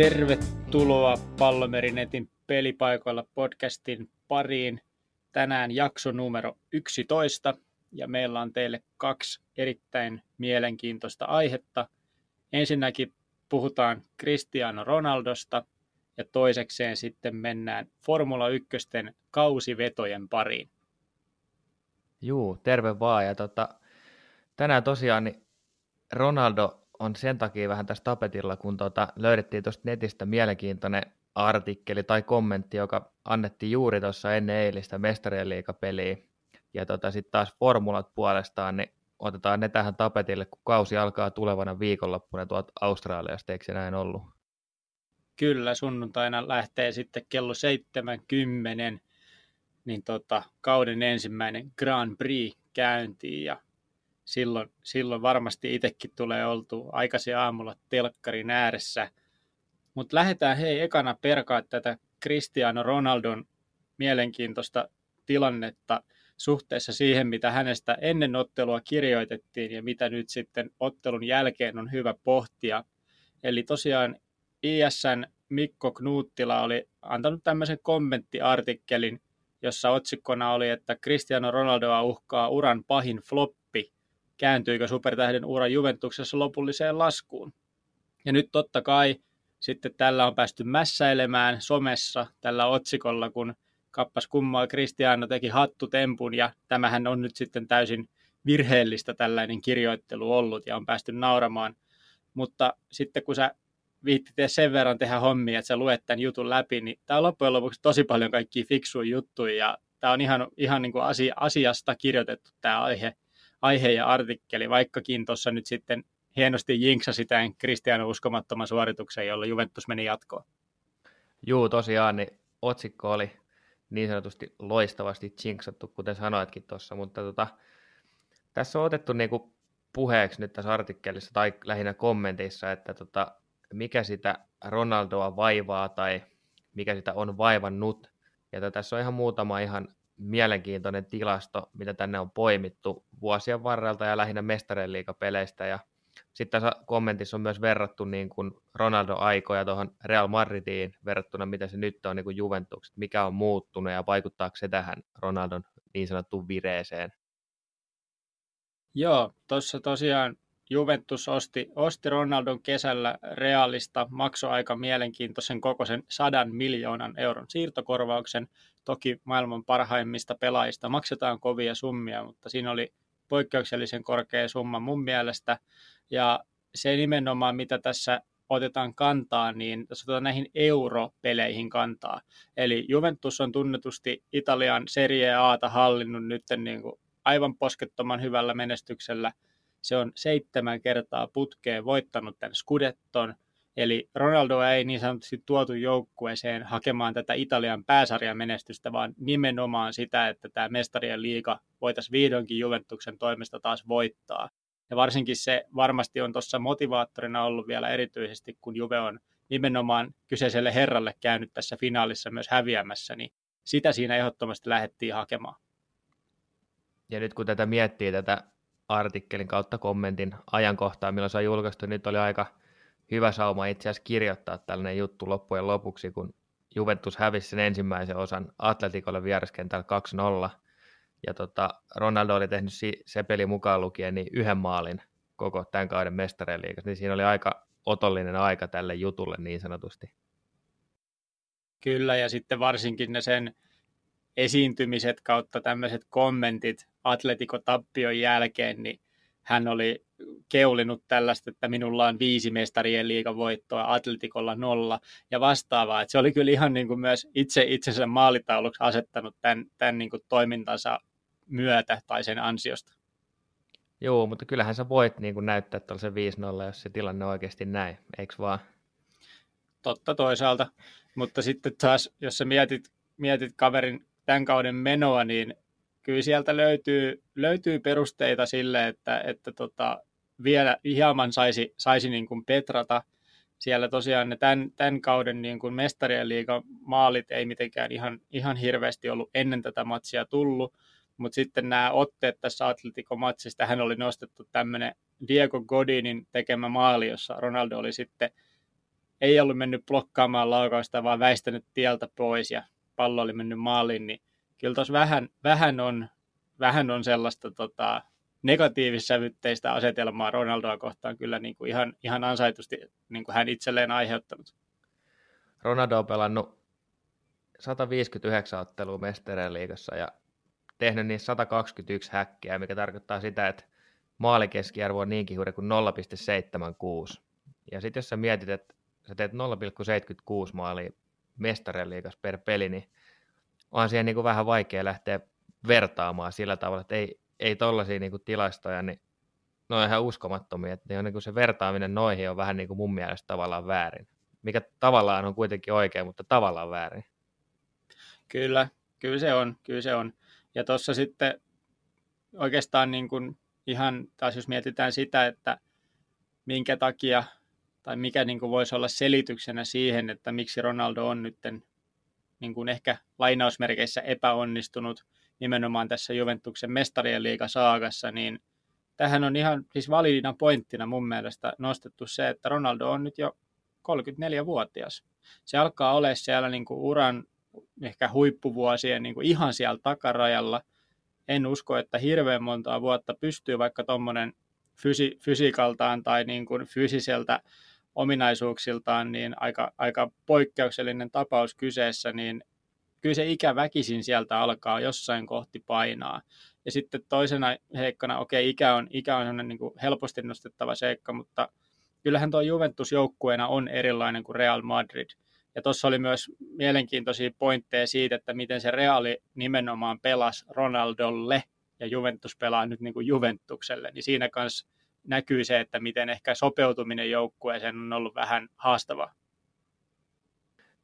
Tervetuloa Pallomerinetin pelipaikoilla podcastin pariin. Tänään jakso numero 11 ja meillä on teille kaksi erittäin mielenkiintoista aihetta. Ensinnäkin puhutaan Cristiano Ronaldosta ja toisekseen sitten mennään Formula 1 kausivetojen pariin. Juu, terve vaan. Ja tota, tänään tosiaan niin Ronaldo on sen takia vähän tässä tapetilla, kun tota, löydettiin tuosta netistä mielenkiintoinen artikkeli tai kommentti, joka annettiin juuri tuossa ennen eilistä mestarien liikapeliä. Ja tota, sitten taas formulat puolestaan, niin otetaan ne tähän tapetille, kun kausi alkaa tulevana viikonloppuna tuolta Australiasta, eikö se näin ollut? Kyllä, sunnuntaina lähtee sitten kello 70 niin tota, kauden ensimmäinen Grand Prix käyntiin ja silloin, silloin varmasti itsekin tulee oltu aikaisin aamulla telkkarin ääressä. Mutta lähdetään hei ekana perkaa tätä Cristiano Ronaldon mielenkiintoista tilannetta suhteessa siihen, mitä hänestä ennen ottelua kirjoitettiin ja mitä nyt sitten ottelun jälkeen on hyvä pohtia. Eli tosiaan ISN Mikko Knuuttila oli antanut tämmöisen kommenttiartikkelin, jossa otsikkona oli, että Cristiano Ronaldoa uhkaa uran pahin floppi. Kääntyykö supertähden ura Juventuksessa lopulliseen laskuun? Ja nyt totta kai sitten tällä on päästy mässäilemään somessa tällä otsikolla, kun kappas kummaa Cristiano teki hattutempun ja tämähän on nyt sitten täysin virheellistä tällainen kirjoittelu ollut ja on päästy nauramaan. Mutta sitten kun sä viittit sen verran tehdä hommia, että sä luet tämän jutun läpi, niin tämä on loppujen lopuksi tosi paljon kaikkia fiksuja juttuja ja tämä on ihan, ihan niin kuin asia, asiasta kirjoitettu tämä aihe, aihe ja artikkeli, vaikkakin tuossa nyt sitten hienosti jinksasi tämän Cristiano uskomattoman suorituksen, jolla Juventus meni jatkoon. Juu, tosiaan, niin otsikko oli niin sanotusti loistavasti jinksattu, kuten sanoitkin tuossa, mutta tota, tässä on otettu niinku puheeksi nyt tässä artikkelissa tai lähinnä kommenteissa, että tota, mikä sitä Ronaldoa vaivaa tai mikä sitä on vaivannut. Ja tässä on ihan muutama ihan mielenkiintoinen tilasto, mitä tänne on poimittu vuosien varrelta ja lähinnä mestarien liigapeleistä. Ja sitten tässä kommentissa on myös verrattu niin kuin Ronaldo-aikoja tuohon Real Madridiin verrattuna, mitä se nyt on niin kuin Juventukset, mikä on muuttunut ja vaikuttaako se tähän Ronaldon niin sanottuun vireeseen. Joo, tuossa tosiaan Juventus osti, osti Ronaldon kesällä Realista, maksoi aika mielenkiintoisen kokoisen sadan miljoonan euron siirtokorvauksen. Toki maailman parhaimmista pelaajista maksetaan kovia summia, mutta siinä oli poikkeuksellisen korkea summa mun mielestä. Ja se nimenomaan, mitä tässä otetaan kantaa, niin tässä otetaan näihin europeleihin kantaa. Eli Juventus on tunnetusti Italian Serie Ata hallinnut nyt niin kuin aivan poskettoman hyvällä menestyksellä – se on seitsemän kertaa putkeen voittanut tämän Scudetton, eli Ronaldo ei niin sanotusti tuotu joukkueeseen hakemaan tätä Italian pääsarjan menestystä, vaan nimenomaan sitä, että tämä mestarien liiga voitaisiin vihdoinkin Juventuksen toimesta taas voittaa. Ja varsinkin se varmasti on tuossa motivaattorina ollut vielä erityisesti, kun Juve on nimenomaan kyseiselle herralle käynyt tässä finaalissa myös häviämässä, niin sitä siinä ehdottomasti lähdettiin hakemaan. Ja nyt kun tätä miettii, tätä artikkelin kautta kommentin ajankohtaa, milloin se on julkaistu. Nyt oli aika hyvä sauma itse asiassa kirjoittaa tällainen juttu loppujen lopuksi, kun Juventus hävisi sen ensimmäisen osan Atletikolle vieraskentällä 2-0. Ja tota, Ronaldo oli tehnyt se peli mukaan lukien niin yhden maalin koko tämän kauden mestareen liigassa, niin siinä oli aika otollinen aika tälle jutulle niin sanotusti. Kyllä, ja sitten varsinkin ne sen esiintymiset kautta tämmöiset kommentit Atletico tappion jälkeen, niin hän oli keulinut tällaista, että minulla on viisi mestarien liigavoittoa, Atletikolla nolla ja vastaavaa. Että se oli kyllä ihan niin kuin myös itse itsensä maalitauluksi asettanut tämän, tämän niin kuin toimintansa myötä tai sen ansiosta. Joo, mutta kyllähän sä voit niin kuin näyttää tuollaisen 5-0, jos se tilanne on oikeasti näin, eikö vaan? Totta toisaalta, mutta sitten taas, jos sä mietit, mietit kaverin tämän kauden menoa, niin kyllä sieltä löytyy, löytyy perusteita sille, että, että tota, vielä hieman saisi, saisi niin kuin petrata. Siellä tosiaan ne tämän, tämän kauden niin kuin mestarien liigan maalit ei mitenkään ihan, ihan hirveästi ollut ennen tätä matsia tullut, mutta sitten nämä otteet tässä Atletico-matsista, hän oli nostettu tämmöinen Diego Godinin tekemä maali, jossa Ronaldo oli sitten ei ollut mennyt blokkaamaan laukausta, vaan väistänyt tieltä pois ja pallo oli mennyt maaliin, niin kyllä tuossa vähän, vähän, on, vähän on sellaista tota, negatiivissävytteistä asetelmaa Ronaldoa kohtaan kyllä niin kuin ihan, ihan ansaitusti niin kuin hän itselleen aiheuttanut. Ronaldo on pelannut 159 ottelua Mestareen liigassa ja tehnyt niin 121 häkkiä, mikä tarkoittaa sitä, että maalikeskiarvo on niinkin huuri kuin 0,76. Ja sitten jos sä mietit, että sä teet 0,76 maalia Mestareen liigassa per peli, niin on siihen niin kuin vähän vaikea lähteä vertaamaan sillä tavalla, että ei, ei tollaisia niin kuin tilastoja, niin ne on ihan uskomattomia, että on niin kuin se vertaaminen noihin on vähän niin kuin mun mielestä tavallaan väärin, mikä tavallaan on kuitenkin oikein, mutta tavallaan väärin. Kyllä, kyllä se on, kyllä se on. Ja tuossa sitten oikeastaan niin kuin ihan, taas jos mietitään sitä, että minkä takia tai mikä niin kuin voisi olla selityksenä siihen, että miksi Ronaldo on nyt niin kuin ehkä lainausmerkeissä epäonnistunut nimenomaan tässä Juventuksen mestarien liigasaagassa, niin tähän on ihan siis validina pointtina mun mielestä nostettu se, että Ronaldo on nyt jo 34-vuotias. Se alkaa olla siellä niin kuin uran ehkä huippuvuosien niin kuin ihan siellä takarajalla. En usko, että hirveän montaa vuotta pystyy vaikka tuommoinen fysi- fysiikaltaan tai niin kuin fyysiseltä ominaisuuksiltaan niin aika, aika poikkeuksellinen tapaus kyseessä, niin kyllä se ikä väkisin sieltä alkaa jossain kohti painaa. Ja sitten toisena heikkona, okei, ikä on, ikä on sellainen niin kuin helposti nostettava seikka, mutta kyllähän tuo Juventus joukkueena on erilainen kuin Real Madrid. Ja tuossa oli myös mielenkiintoisia pointteja siitä, että miten se Reali nimenomaan pelasi Ronaldolle ja Juventus pelaa nyt niin kuin Juventukselle. Niin siinä kanssa näkyy se, että miten ehkä sopeutuminen joukkueeseen on ollut vähän haastava.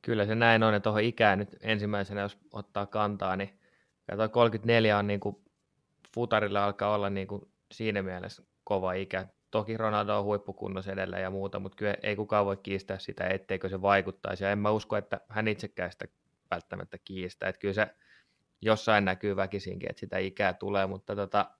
Kyllä se näin on, ja tuohon ikään nyt ensimmäisenä, jos ottaa kantaa, niin 34 on niin kuin futarille alkaa olla niin kuin siinä mielessä kova ikä. Toki Ronaldo on huippukunnossa edelleen ja muuta, mutta kyllä ei kukaan voi kiistää sitä, etteikö se vaikuttaisi. Ja en mä usko, että hän itsekään sitä välttämättä kiistää. Että kyllä se jossain näkyy väkisinkin, että sitä ikää tulee, mutta tota,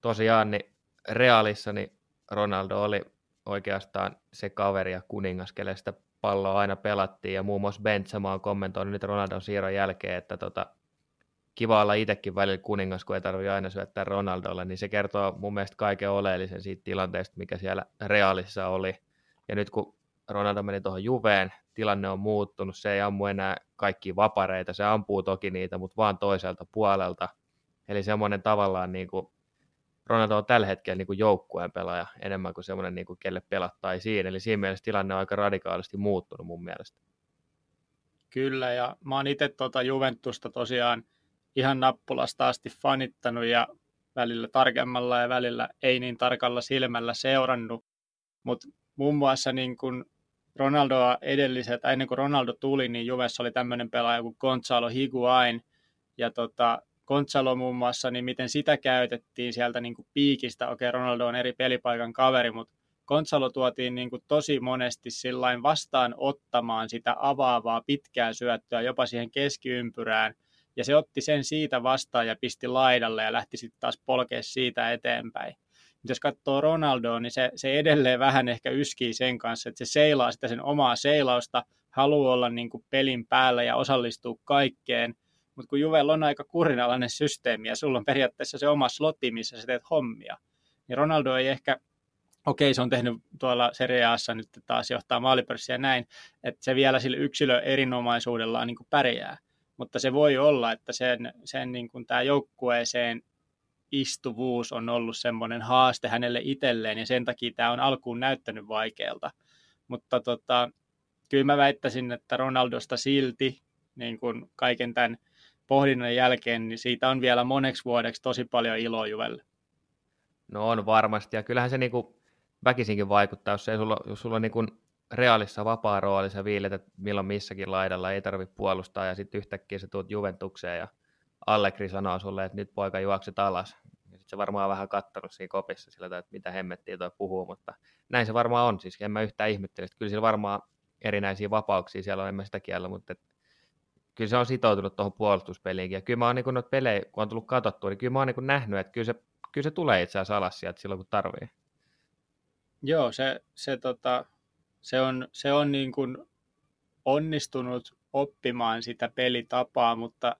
tosiaan niin Realissa niin Ronaldo oli oikeastaan se kaveri ja kuningas, kelle sitä palloa aina pelattiin, ja muun muassa Benzema on kommentoinut nyt Ronaldon siirron jälkeen, että tota, kiva olla itsekin välillä kuningas, kun ei tarvitse aina syöttää Ronaldolle, niin se kertoo mun mielestä kaiken oleellisen siitä tilanteesta, mikä siellä Realissa oli. Ja nyt kun Ronaldo meni tuohon Juveen, tilanne on muuttunut, se ei ammu enää kaikki vapareita, se ampuu toki niitä, mutta vaan toiselta puolelta. Eli semmoinen tavallaan niin kuin Ronaldo on tällä hetkellä niin kuin joukkueen pelaaja enemmän kuin semmoinen, niin kuin kelle pelattaisiin. Eli siinä mielessä tilanne on aika radikaalisti muuttunut mun mielestä. Kyllä, ja mä oon itse tuota Juventusta tosiaan ihan nappulasta asti fanittanut ja välillä tarkemmalla ja välillä ei niin tarkalla silmällä seurannut. Mutta muun muassa niin kun Ronaldoa edelliset, ennen kuin Ronaldo tuli, niin Juvessa oli tämmöinen pelaaja kuin Gonzalo Higuain, ja tota, Gonzalo muun muassa, niin miten sitä käytettiin sieltä niin kuin piikistä. Okei, Ronaldo on eri pelipaikan kaveri, mutta Gonzalo tuotiin niin kuin tosi monesti sillain vastaan ottamaan sitä avaavaa pitkää syöttöä jopa siihen keskiympyrään. Ja se otti sen siitä vastaan ja pisti laidalle ja lähti sitten taas polkea siitä eteenpäin. Mutta jos katsoo Ronaldoa, niin se, se edelleen vähän ehkä yskii sen kanssa, että se seilaa sitä sen omaa seilausta, haluaa olla niin kuin pelin päällä ja osallistuu kaikkeen – mutta kun Juvella on aika kurinalainen systeemi ja sulla on periaatteessa se oma slotti, missä sä teet hommia, niin Ronaldo ei ehkä, okei se on tehnyt tuolla Serie Assa nyt taas johtaa maalipörssiä näin, että se vielä sillä yksilö erinomaisuudellaan niin pärjää, mutta se voi olla, että sen, sen niin kuin tämä joukkueeseen istuvuus on ollut semmoinen haaste hänelle itselleen ja sen takia tämä on alkuun näyttänyt vaikealta. Mutta tota, kyllä mä väittäisin, että Ronaldosta silti niin kuin kaiken tämän pohdinnan jälkeen, niin siitä on vielä moneksi vuodeksi tosi paljon iloa Juvelle. No on varmasti, ja kyllähän se niin kuin väkisinkin vaikuttaa, jos, ei sulla, jos sulla on niin kuin reaalissa vapaa rooli, sä viilet, että milloin missäkin laidalla ei tarvitse puolustaa, ja sitten yhtäkkiä sä tuut Juventukseen, ja Allegri sanoo sulle, että nyt poika juokset alas. Ja sitten se varmaan vähän kattanut siinä kopissa sillä että mitä hemmettiä toi puhuu, mutta näin se varmaan on, siis en mä yhtään ihmettele, kyllä sillä varmaan erinäisiä vapauksia siellä on, en mä sitä kiellä, mutta et kyllä se on sitoutunut tuohon puolustuspeliinkin. Ja kyllä mä oon niin noita pelejä, kun on tullut katsottua, niin kyllä mä oon niin nähnyt, että kyllä se, kyllä se tulee itse asiassa alas sieltä silloin, kun tarvii. Joo, se, se tota, Se on, se on niin kuin onnistunut oppimaan sitä pelitapaa, mutta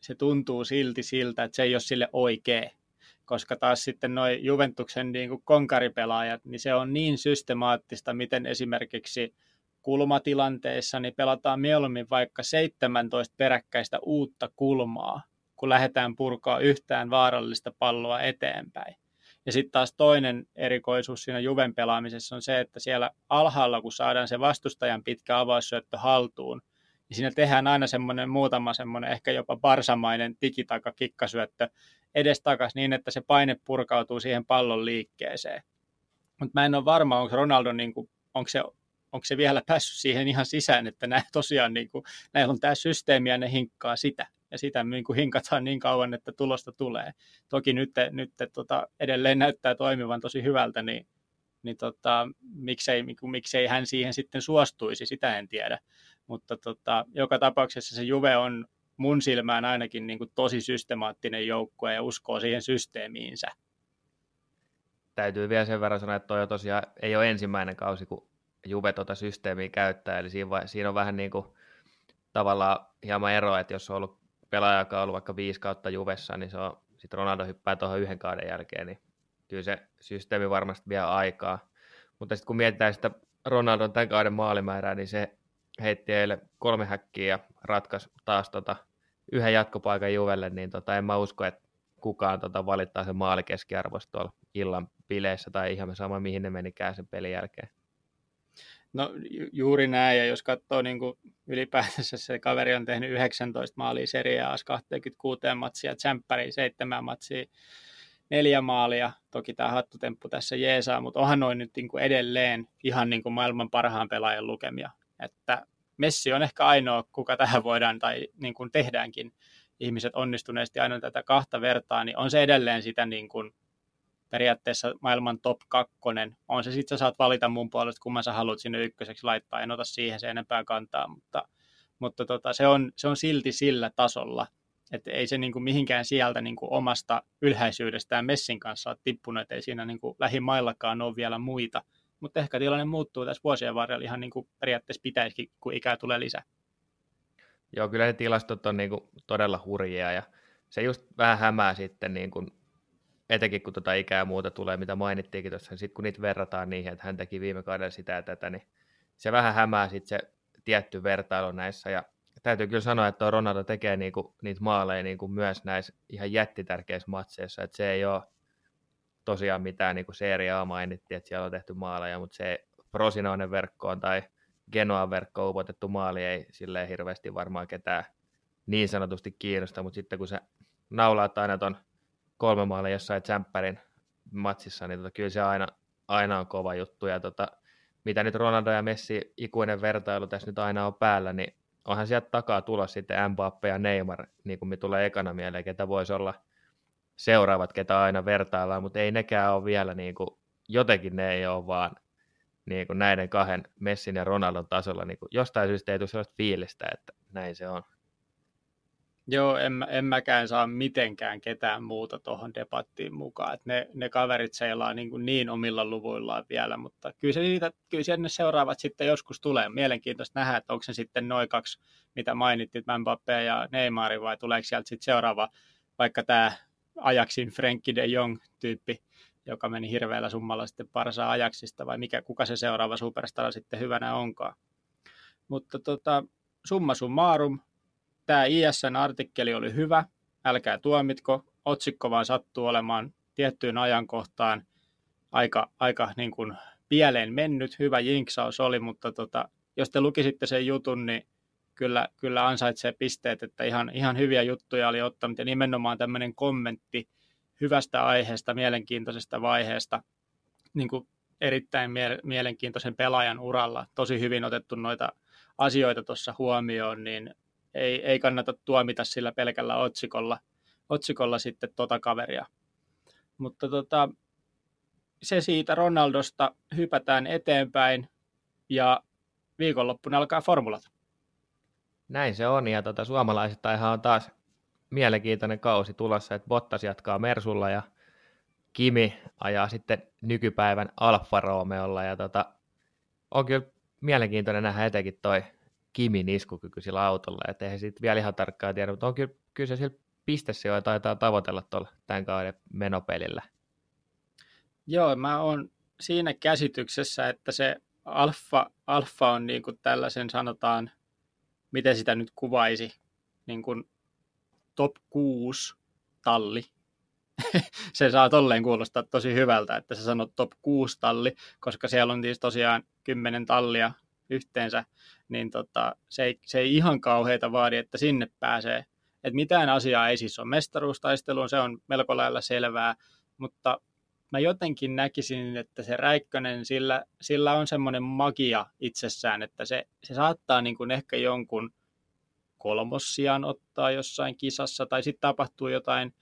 se tuntuu silti siltä, että se ei ole sille oikea. Koska taas sitten noin Juventuksen niin kuin konkaripelaajat, niin se on niin systemaattista, miten esimerkiksi kulmatilanteissa niin pelataan mieluummin vaikka 17 peräkkäistä uutta kulmaa, kun lähdetään purkaa yhtään vaarallista palloa eteenpäin. Ja sitten taas toinen erikoisuus siinä Juven pelaamisessa on se, että siellä alhaalla, kun saadaan se vastustajan pitkä avaussyöttö haltuun, niin siinä tehdään aina semmoinen muutama semmoinen ehkä jopa barsamainen tikitaka kikkasyöttö edestakas niin, että se paine purkautuu siihen pallon liikkeeseen. Mutta mä en ole varma, onko Ronaldo, niin kuin, onko, se, onko se vielä päässyt siihen ihan sisään, että näin tosiaan niin kuin, näillä on tämä systeemi ja ne hinkkaa sitä. Ja sitä niin kuin hinkataan niin kauan, että tulosta tulee. Toki nyt, nyt tota, edelleen näyttää toimivan tosi hyvältä, niin, niin tota, miksei, niin miksei hän siihen sitten suostuisi, sitä en tiedä. Mutta tota, joka tapauksessa se Juve on mun silmään ainakin niin kuin tosi systemaattinen joukkue ja uskoo siihen systeemiinsä. Täytyy vielä sen verran sanoa, että toi tosiaan ei ole ensimmäinen kausi, kun Juve tuota systeemiä käyttää, eli siinä, vai, siinä on vähän niin kuin tavallaan hieman eroa, että jos on ollut pelaaja, joka on ollut vaikka viisi kautta Juvessa, niin se on, sitten Ronaldo hyppää tuohon yhden kauden jälkeen, niin kyllä se systeemi varmasti vie aikaa. Mutta sitten kun mietitään sitä Ronaldon tämän kauden maalimäärää, niin se heitti eilen kolme häkkiä ja ratkaisi taas tota yhden jatkopaikan Juvelle, niin tota, en mä usko, että kukaan tota valittaa sen maalikeskiarvosta tuolla illan bileissä tai ihan sama, mihin ne menikään sen pelin jälkeen. No ju- juuri näin, ja jos katsoo niin kuin ylipäätänsä se kaveri on tehnyt 19 maalia seriaa, 26 matsia, tsemppäri 7 matsia, neljä maalia, toki tämä hattutemppu tässä jeesaa, mutta onhan noin nyt niin kuin edelleen ihan niin kuin maailman parhaan pelaajan lukemia, että Messi on ehkä ainoa, kuka tähän voidaan tai niin kuin tehdäänkin ihmiset onnistuneesti aina tätä kahta vertaa, niin on se edelleen sitä niin kuin periaatteessa maailman top kakkonen. On se sitten, sä saat valita mun puolesta, kumman sä haluat sinne ykköseksi laittaa, en ota siihen se enempää kantaa, mutta, mutta tota, se, on, se on silti sillä tasolla, että ei se niin kuin mihinkään sieltä niin kuin omasta ylhäisyydestään Messin kanssa ole tippunut, että ei siinä niin kuin lähimaillakaan ole vielä muita, mutta ehkä tilanne muuttuu tässä vuosien varrella ihan niin kuin periaatteessa pitäisikin, kun ikää tulee lisää. Joo, kyllä ne tilastot on niin kuin todella hurjia ja se just vähän hämää sitten, niin kuin, etenkin kun tuota ikää muuta tulee, mitä mainittiinkin tuossa, sitten kun niitä verrataan niihin, että hän teki viime kaudella sitä ja tätä, niin se vähän hämää sitten se tietty vertailu näissä. Ja täytyy kyllä sanoa, että Ronaldo tekee niinku, niitä maaleja niinku myös näissä ihan jättitärkeissä matseissa, että se ei ole tosiaan mitään niin kuin seriaa mainittiin, että siellä on tehty maaleja, mutta se Prosinoinen verkkoon tai Genoan verkkoon upotettu maali ei silleen hirveästi varmaan ketään niin sanotusti kiinnosta, mutta sitten kun se naulaat aina ton kolme maalia jossain tsemppärin matsissa, niin tota, kyllä se aina, aina on kova juttu. Ja tota, mitä nyt Ronaldo ja Messi ikuinen vertailu tässä nyt aina on päällä, niin onhan sieltä takaa tulossa sitten Mbappe ja Neymar, niin kuin me tulee ekana mieleen, ketä voisi olla – seuraavat, ketä aina vertaillaan, mutta ei nekään ole vielä, niin kuin, jotenkin ne ei ole vaan niin kuin näiden kahden Messin ja Ronaldon tasolla. Niin kuin, jostain syystä ei tule sellaista fiilistä, että näin se on. Joo, en, en mäkään saa mitenkään ketään muuta tuohon debattiin mukaan. Et ne, ne kaverit seilaa niin, kuin niin omilla luvuillaan vielä, mutta kyllä, se siitä, kyllä ne seuraavat sitten joskus tulee. Mielenkiintoista nähdä, että onko se sitten noin kaksi, mitä mainittit, Mbappé ja Neymar, vai tuleeko sieltä sitten seuraava, vaikka tämä Ajaksin Frenkie de Jong-tyyppi, joka meni hirveällä summalla sitten parsaa Ajaksista, vai mikä, kuka se seuraava superstar sitten hyvänä onkaan. Mutta tota, summa summarum, tämä ISN artikkeli oli hyvä, älkää tuomitko, otsikko vaan sattuu olemaan tiettyyn ajankohtaan aika, aika niin kuin pieleen mennyt, hyvä jinksaus oli, mutta tota, jos te lukisitte sen jutun, niin kyllä, kyllä ansaitsee pisteet, että ihan, ihan hyviä juttuja oli ottanut. Ja nimenomaan tämmöinen kommentti hyvästä aiheesta, mielenkiintoisesta vaiheesta, niin kuin erittäin mie- mielenkiintoisen pelaajan uralla, tosi hyvin otettu noita asioita tuossa huomioon, niin ei, ei kannata tuomita sillä pelkällä otsikolla, otsikolla sitten tota kaveria. Mutta tota, se siitä Ronaldosta hypätään eteenpäin ja viikonloppuna alkaa formulat. Näin se on, ja tota, ihan on taas mielenkiintoinen kausi tulossa, että Bottas jatkaa Mersulla ja Kimi ajaa sitten nykypäivän Alfa Romeolla, ja tota, on kyllä mielenkiintoinen nähdä etenkin toi Kimin iskukyky sillä autolla, että eihän siitä vielä ihan tarkkaan tiedä, mutta on kyllä, kyllä se sillä pistesijoja taitaa tavoitella tuolla tämän kauden menopelillä. Joo, mä oon siinä käsityksessä, että se alfa, alfa on niin kuin tällaisen sanotaan, miten sitä nyt kuvaisi, niin kuin top 6 talli. se saa tolleen kuulostaa tosi hyvältä, että sä sanot top 6 talli, koska siellä on siis tosiaan 10 tallia yhteensä, niin tota, se, ei, se ei ihan kauheita vaadi, että sinne pääsee. Et mitään asiaa ei siis ole mestaruustaisteluun, se on melko lailla selvää, mutta mä jotenkin näkisin, että se Räikkönen, sillä, sillä on semmoinen magia itsessään, että se, se saattaa niin kuin ehkä jonkun kolmossian ottaa jossain kisassa, tai sitten tapahtuu jotain,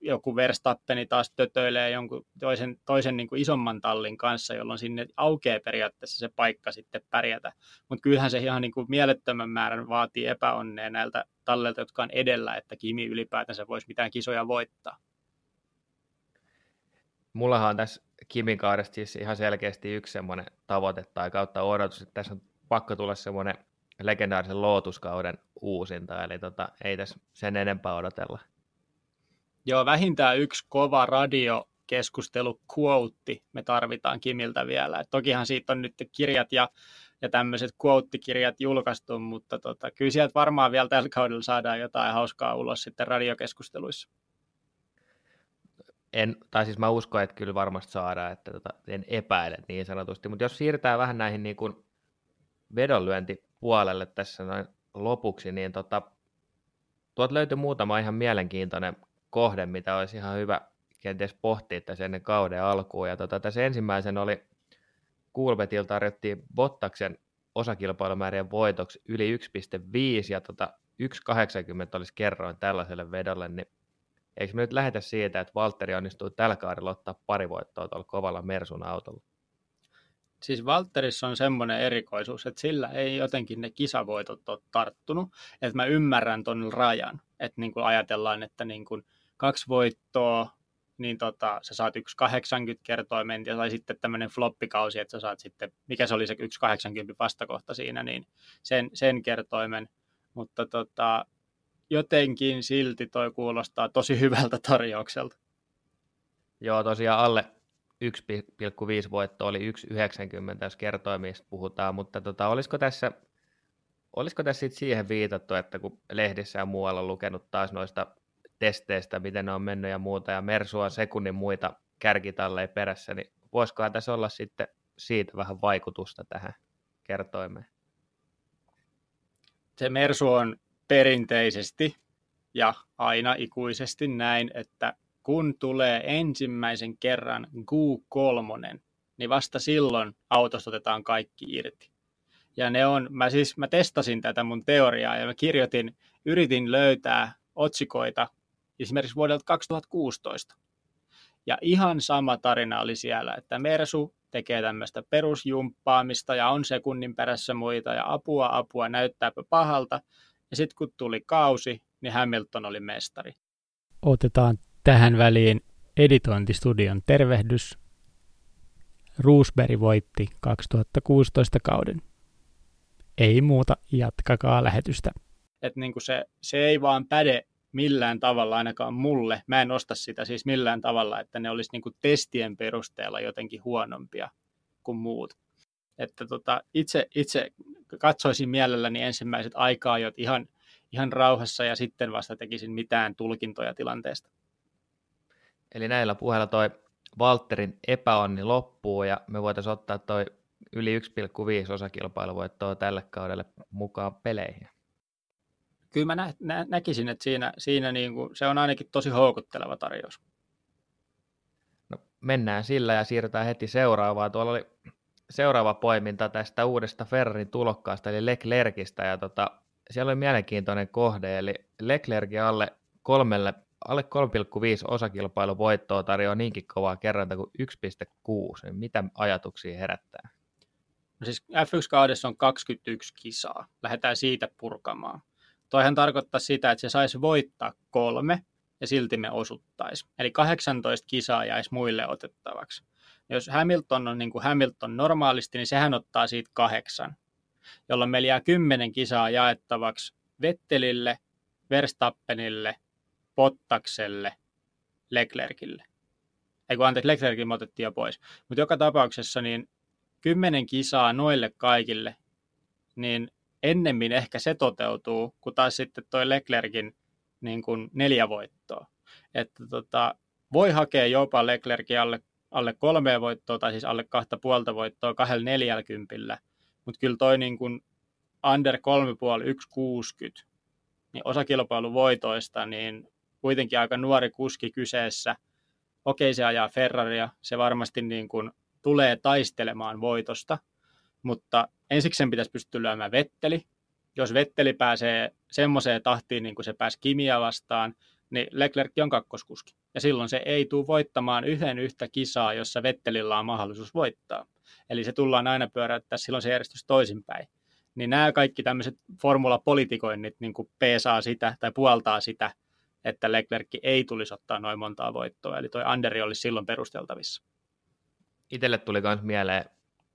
joku Verstappeni taas tötöilee jonkun toisen, toisen niin kuin isomman tallin kanssa, jolloin sinne aukeaa periaatteessa se paikka sitten pärjätä. Mutta kyllähän se ihan niin kuin mielettömän määrän vaatii epäonnea näiltä talleilta, jotka on edellä, että Kimi ylipäätänsä voisi mitään kisoja voittaa. Mullahan on tässä Kimin kaudesta siis ihan selkeästi yksi semmoinen tavoite tai kautta odotus, että tässä on pakko tulla semmoinen legendaarisen lootuskauden uusinta, eli tota, ei tässä sen enempää odotella. Joo, vähintään yksi kova radiokeskustelu quote me tarvitaan Kimiltä vielä. Et tokihan siitä on nyt kirjat ja, ja tämmöiset quote-kirjat julkaistu, mutta tota, kyllä sieltä varmaan vielä tällä kaudella saadaan jotain hauskaa ulos sitten radiokeskusteluissa. En, tai siis mä uskon, että kyllä varmasti saadaan, että tota, en epäile niin sanotusti, mutta jos siirtää vähän näihin niin kuin vedonlyöntipuolelle tässä noin lopuksi, niin tota, tuot löytyi muutama ihan mielenkiintoinen kohde, mitä olisi ihan hyvä kenties pohtia tässä ennen kauden alkuun. Ja tota, tässä ensimmäisen oli Kulbetil tarjottiin Bottaksen osakilpailumäärien voitoksi yli 1,5 ja tota, 1,80 olisi kerroin tällaiselle vedolle, niin eikö me nyt lähetä siitä, että Valtteri onnistuu tällä kaudella ottaa pari voittoa tuolla kovalla Mersun autolla? Siis Valtterissa on semmoinen erikoisuus, että sillä ei jotenkin ne kisavoitot ole tarttunut. Että mä ymmärrän ton rajan, että niin kuin ajatellaan, että niin kuin kaksi voittoa, niin tota, sä saat 1,80 kertoimen, ja tai sitten tämmöinen floppikausi, että sä saat sitten, mikä se oli se 1,80 vastakohta siinä, niin sen, sen kertoimen. Mutta tota, jotenkin silti toi kuulostaa tosi hyvältä tarjoukselta. Joo, tosiaan alle 1,5 voitto oli 1,90, jos kertoimista puhutaan, mutta tota, olisiko tässä olisiko tässä siihen viitattu, että kun lehdissä ja muualla on lukenut taas noista testeistä, miten ne on mennyt ja muuta, ja Mersu on sekunnin muita kärkitalleja perässä, niin voisikohan tässä olla sitten siitä vähän vaikutusta tähän kertoimeen? Se Mersu on perinteisesti ja aina ikuisesti näin, että kun tulee ensimmäisen kerran Q3, niin vasta silloin autosta otetaan kaikki irti. Ja ne on, mä siis mä testasin tätä mun teoriaa ja mä kirjoitin, yritin löytää otsikoita esimerkiksi vuodelta 2016. Ja ihan sama tarina oli siellä, että Mersu tekee tämmöistä perusjumppaamista ja on sekunnin perässä muita ja apua apua näyttääpä pahalta. Ja sitten kun tuli kausi, niin Hamilton oli mestari. Otetaan tähän väliin editointistudion tervehdys. Roosberg voitti 2016 kauden. Ei muuta, jatkakaa lähetystä. Et niin se, se ei vaan päde millään tavalla ainakaan mulle. Mä en osta sitä siis millään tavalla, että ne olisi niin testien perusteella jotenkin huonompia kuin muut. Että tota, itse, itse katsoisin mielelläni ensimmäiset aikaa ihan, ihan rauhassa ja sitten vasta tekisin mitään tulkintoja tilanteesta. Eli näillä puheilla toi Walterin epäonni loppuu ja me voitaisiin ottaa toi yli 1,5 osakilpailuvoittoa tälle kaudelle mukaan peleihin. Kyllä mä nä- nä- näkisin, että siinä, siinä niin kuin, se on ainakin tosi houkutteleva tarjous. No, mennään sillä ja siirrytään heti seuraavaan. Tuolla oli seuraava poiminta tästä uudesta Ferrarin tulokkaasta, eli Leclercistä, ja tota, siellä oli mielenkiintoinen kohde, eli Leclercin alle kolmelle alle 3,5 osakilpailu voittoa tarjoaa niinkin kovaa kerranta kuin 1,6. Niin mitä ajatuksia herättää? No siis F1-kaudessa on 21 kisaa. Lähdetään siitä purkamaan. Toihan tarkoittaa sitä, että se saisi voittaa kolme ja silti me osuttaisi. Eli 18 kisaa jäisi muille otettavaksi. Jos Hamilton on niin kuin Hamilton normaalisti, niin sehän ottaa siitä kahdeksan, jolloin meillä jää kymmenen kisaa jaettavaksi Vettelille, Verstappenille, Pottakselle, Leclercille. Ei kun anteeksi, Leclerkin me otettiin jo pois. Mutta joka tapauksessa niin kymmenen kisaa noille kaikille, niin ennemmin ehkä se toteutuu, kun taas sitten toi Leclerkin niin kuin neljä voittoa. Että tota, voi hakea jopa Leclerkin alle, alle kolme voittoa, tai siis alle kahta puolta voittoa kahdella neljälkympillä, mutta kyllä toi niin kuin under 3,5, 1,60, niin osakilpailun voitoista, niin kuitenkin aika nuori kuski kyseessä. Okei, se ajaa Ferraria, se varmasti niin kuin tulee taistelemaan voitosta, mutta ensiksi sen pitäisi pystyä lyömään Vetteli. Jos Vetteli pääsee semmoiseen tahtiin, niin kuin se pääsi Kimiä vastaan, niin Leclerc on kakkoskuski. Ja silloin se ei tule voittamaan yhden yhtä kisaa, jossa Vettelillä on mahdollisuus voittaa. Eli se tullaan aina pyöräyttää silloin se järjestys toisinpäin. Niin nämä kaikki tämmöiset formulapolitikoinnit niin kuin peesaa sitä tai puoltaa sitä, että Leclerc ei tulisi ottaa noin montaa voittoa. Eli toi Anderi olisi silloin perusteltavissa. Itelle tuli myös mieleen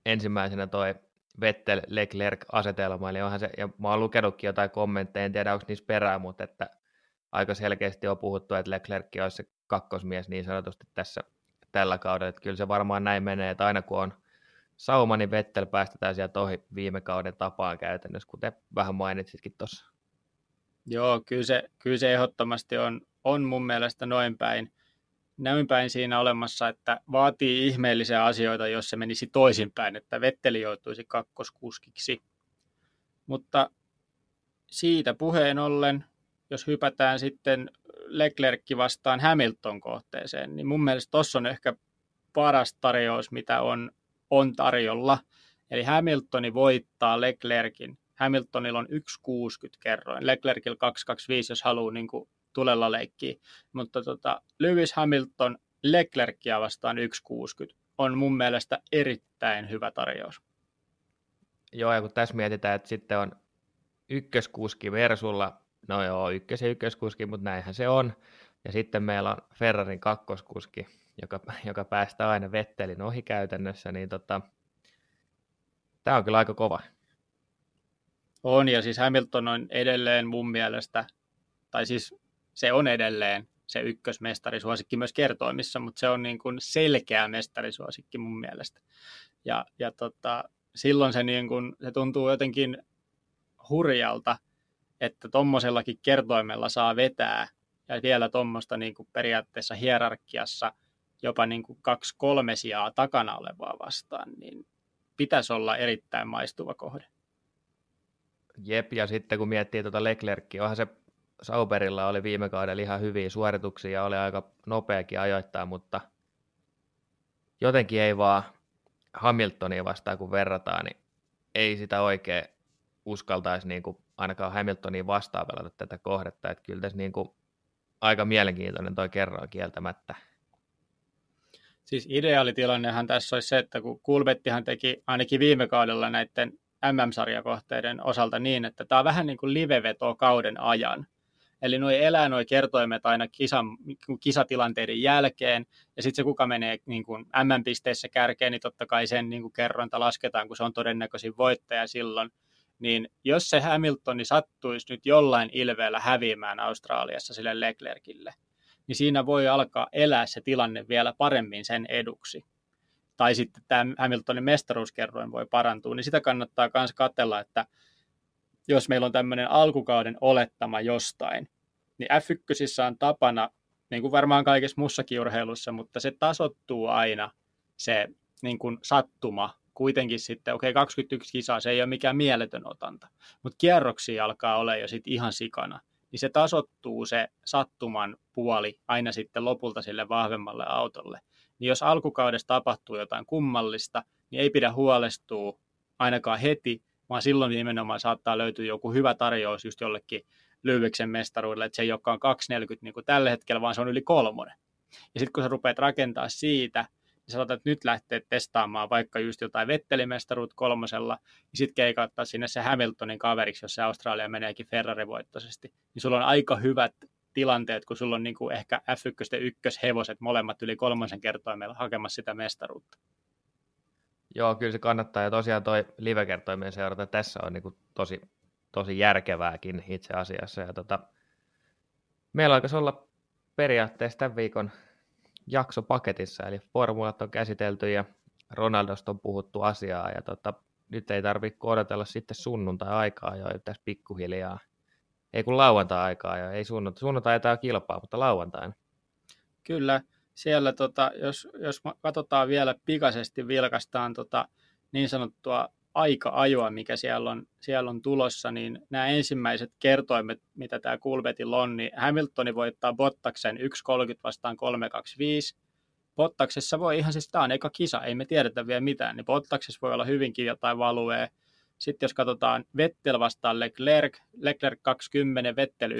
ensimmäisenä toi Vettel Leclerc asetelma, eli onhan se, ja mä oon lukenutkin jotain kommentteja, en tiedä onko niissä perää, mutta että aika selkeästi on puhuttu, että Leclerc olisi se kakkosmies niin sanotusti tässä tällä kaudella, että kyllä se varmaan näin menee, että aina kun on sauma, niin Vettel päästetään sieltä ohi viime kauden tapaan käytännössä, kuten vähän mainitsitkin tuossa. Joo, kyllä se, kyllä se ehdottomasti on, on mun mielestä noin päin näin päin siinä olemassa, että vaatii ihmeellisiä asioita, jos se menisi toisinpäin, että Vetteli joutuisi kakkoskuskiksi. Mutta siitä puheen ollen, jos hypätään sitten Leclerc vastaan Hamilton kohteeseen, niin mun mielestä tuossa on ehkä paras tarjous, mitä on, on tarjolla. Eli Hamiltoni voittaa Leclerkin. Hamiltonilla on 1,60 kerroin, Leclercillä 2,25, jos haluaa niin kuin tulella leikkiä. Mutta tota, Lewis Hamilton Leclercia vastaan 1.60 on mun mielestä erittäin hyvä tarjous. Joo, ja kun tässä mietitään, että sitten on ykköskuski Versulla, no joo, ykkös ja ykköskuski, mutta näinhän se on. Ja sitten meillä on Ferrarin kakkoskuski, joka, joka päästää aina Vettelin ohi käytännössä, niin tota, tämä on kyllä aika kova. On, ja siis Hamilton on edelleen mun mielestä, tai siis se on edelleen se ykkösmestarisuosikki myös kertoimissa, mutta se on niin kuin selkeä mestarisuosikki mun mielestä. Ja, ja tota, silloin se, niin kuin, se tuntuu jotenkin hurjalta, että tuommoisellakin kertoimella saa vetää ja vielä tuommoista niin kuin periaatteessa hierarkiassa jopa niin kuin kaksi kolme sijaa takana olevaa vastaan, niin pitäisi olla erittäin maistuva kohde. Jep, ja sitten kun miettii tuota Leclerckiä, onhan se Sauberilla oli viime kaudella ihan hyviä suorituksia ja oli aika nopeakin ajoittaa, mutta jotenkin ei vaan Hamiltonia vastaan kun verrataan, niin ei sitä oikein uskaltaisi niin kuin ainakaan Hamiltonia vastaan pelata tätä kohdetta, että kyllä tässä niin kuin aika mielenkiintoinen toi kerroin kieltämättä. Siis ideaalitilannehan tässä olisi se, että kun Kulbettihan teki ainakin viime kaudella näiden MM-sarjakohteiden osalta niin, että tämä on vähän niin kuin liveveto kauden ajan. Eli nuo elää nuo kertoimet aina kisan, kisatilanteiden jälkeen, ja sitten se kuka menee niin kuin M-pisteissä kärkeen, niin totta kai sen niin kuin kerrointa lasketaan, kun se on todennäköisin voittaja silloin. Niin jos se Hamiltoni sattuisi nyt jollain ilveellä häviämään Australiassa sille Leclercille, niin siinä voi alkaa elää se tilanne vielä paremmin sen eduksi. Tai sitten tämä Hamiltonin mestaruuskerroin voi parantua, niin sitä kannattaa myös katsella, että jos meillä on tämmöinen alkukauden olettama jostain, niin F1 on tapana, niin kuin varmaan kaikessa muussakin urheilussa, mutta se tasottuu aina se niin kuin sattuma kuitenkin sitten, okei okay, 21 kisaa, se ei ole mikään mieletön otanta, mutta kierroksia alkaa olla jo sitten ihan sikana, niin se tasottuu se sattuman puoli aina sitten lopulta sille vahvemmalle autolle. Niin jos alkukaudessa tapahtuu jotain kummallista, niin ei pidä huolestua ainakaan heti, vaan silloin nimenomaan saattaa löytyä joku hyvä tarjous just jollekin Lyyksen mestaruudelle, että se ei olekaan 2,40 niin kuin tällä hetkellä, vaan se on yli kolmonen. Ja sitten kun sä rupeat rakentaa siitä, niin sä saatat nyt lähteä testaamaan vaikka just jotain Vettelimestaruut kolmosella, niin sitten keikauttaa sinne se Hamiltonin kaveriksi, jos se Australia meneekin Ferrari-voittoisesti. Niin sulla on aika hyvät tilanteet, kun sulla on niin kuin ehkä F1 ja ykköshevoset molemmat yli kolmosen kertoimella hakemassa sitä mestaruutta. Joo, kyllä se kannattaa. Ja tosiaan toi live-kertoimien seurata tässä on niin tosi, tosi järkevääkin itse asiassa. Ja tota, meillä alkaisi olla periaatteessa tämän viikon jakso paketissa, eli formulat on käsitelty ja Ronaldosta on puhuttu asiaa, ja tota, nyt ei tarvitse odotella sitten sunnuntai-aikaa jo tässä pikkuhiljaa. Ei kun lauantai-aikaa jo, ei sunnuntai, sunnuntai tämä kilpaa, mutta lauantaina. Kyllä, siellä tota, jos, jos katsotaan vielä pikaisesti, vilkastaan tota, niin sanottua aika-ajoa, mikä siellä on, siellä on tulossa, niin nämä ensimmäiset kertoimet, mitä tämä Kulvetilla on, niin Hamiltoni voittaa Bottaksen 1.30 vastaan 3.25. Bottaksessa voi ihan siis, tämä on eka kisa, ei me tiedetä vielä mitään, niin Bottaksessa voi olla hyvinkin jotain valuea. Sitten jos katsotaan Vettel vastaan Leclerc, Leclerc 20, Vettel 1.65,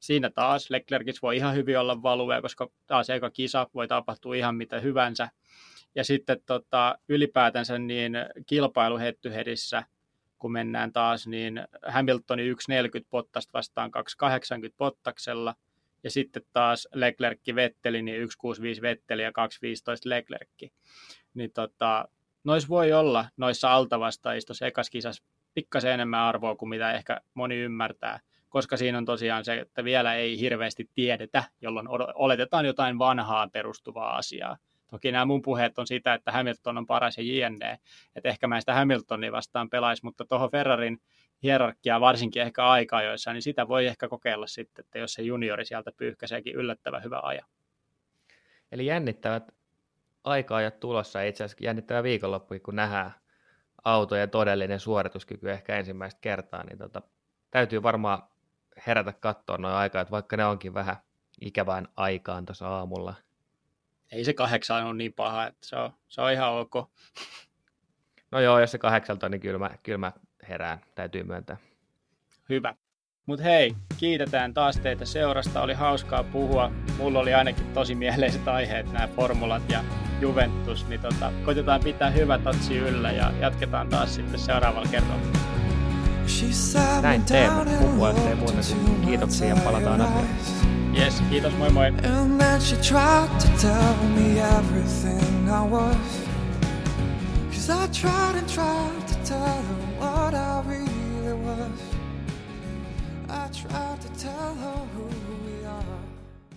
siinä taas Leclercissä voi ihan hyvin olla value, koska taas eka kisa voi tapahtua ihan mitä hyvänsä. Ja sitten tota, ylipäätänsä niin kilpailuhettyhedissä, kun mennään taas, niin Hamiltoni 1.40 Pottasta vastaan 2.80 Pottaksella, ja sitten taas Leclerc Vetteli, niin 1.65 Vetteli ja 2.15 Leclerc. Niin tota, nois voi olla noissa altavastaisissa ekaskisassa pikkasen enemmän arvoa kuin mitä ehkä moni ymmärtää, koska siinä on tosiaan se, että vielä ei hirveästi tiedetä, jolloin oletetaan jotain vanhaa perustuvaa asiaa. Toki nämä mun puheet on sitä, että Hamilton on paras ja jne. Että ehkä mä sitä Hamiltonia vastaan pelaisi, mutta tuohon Ferrarin hierarkiaa varsinkin ehkä aikaa joissa, niin sitä voi ehkä kokeilla sitten, että jos se juniori sieltä pyyhkäiseekin yllättävän hyvä aja. Eli jännittävät aika-ajat tulossa, itse asiassa jännittävä viikonloppu, kun nähdään autojen todellinen suorituskyky ehkä ensimmäistä kertaa, niin tota, täytyy varmaan herätä katsoa noin aikaa, että vaikka ne onkin vähän ikävään aikaan tuossa aamulla, ei se kahdeksan ole niin paha, että se on, se on ihan ok. No joo, jos se kahdeksalta, niin kyllä mä, kyllä mä herään, täytyy myöntää. Hyvä. Mutta hei, kiitetään taas teitä seurasta. Oli hauskaa puhua. Mulla oli ainakin tosi mieleiset aiheet, nämä formulat ja Juventus. Niin tota, koitetaan pitää hyvä tatsi yllä ja jatketaan taas sitten seuraavalla kerralla. Näin teemme. Mun ei muuta kiitoksia ja palataan asiaan. Yes, kiitos, moi moi. And then she tried to tell me everything I was. Cause I tried and tried to tell her what I really was. I tried to tell her who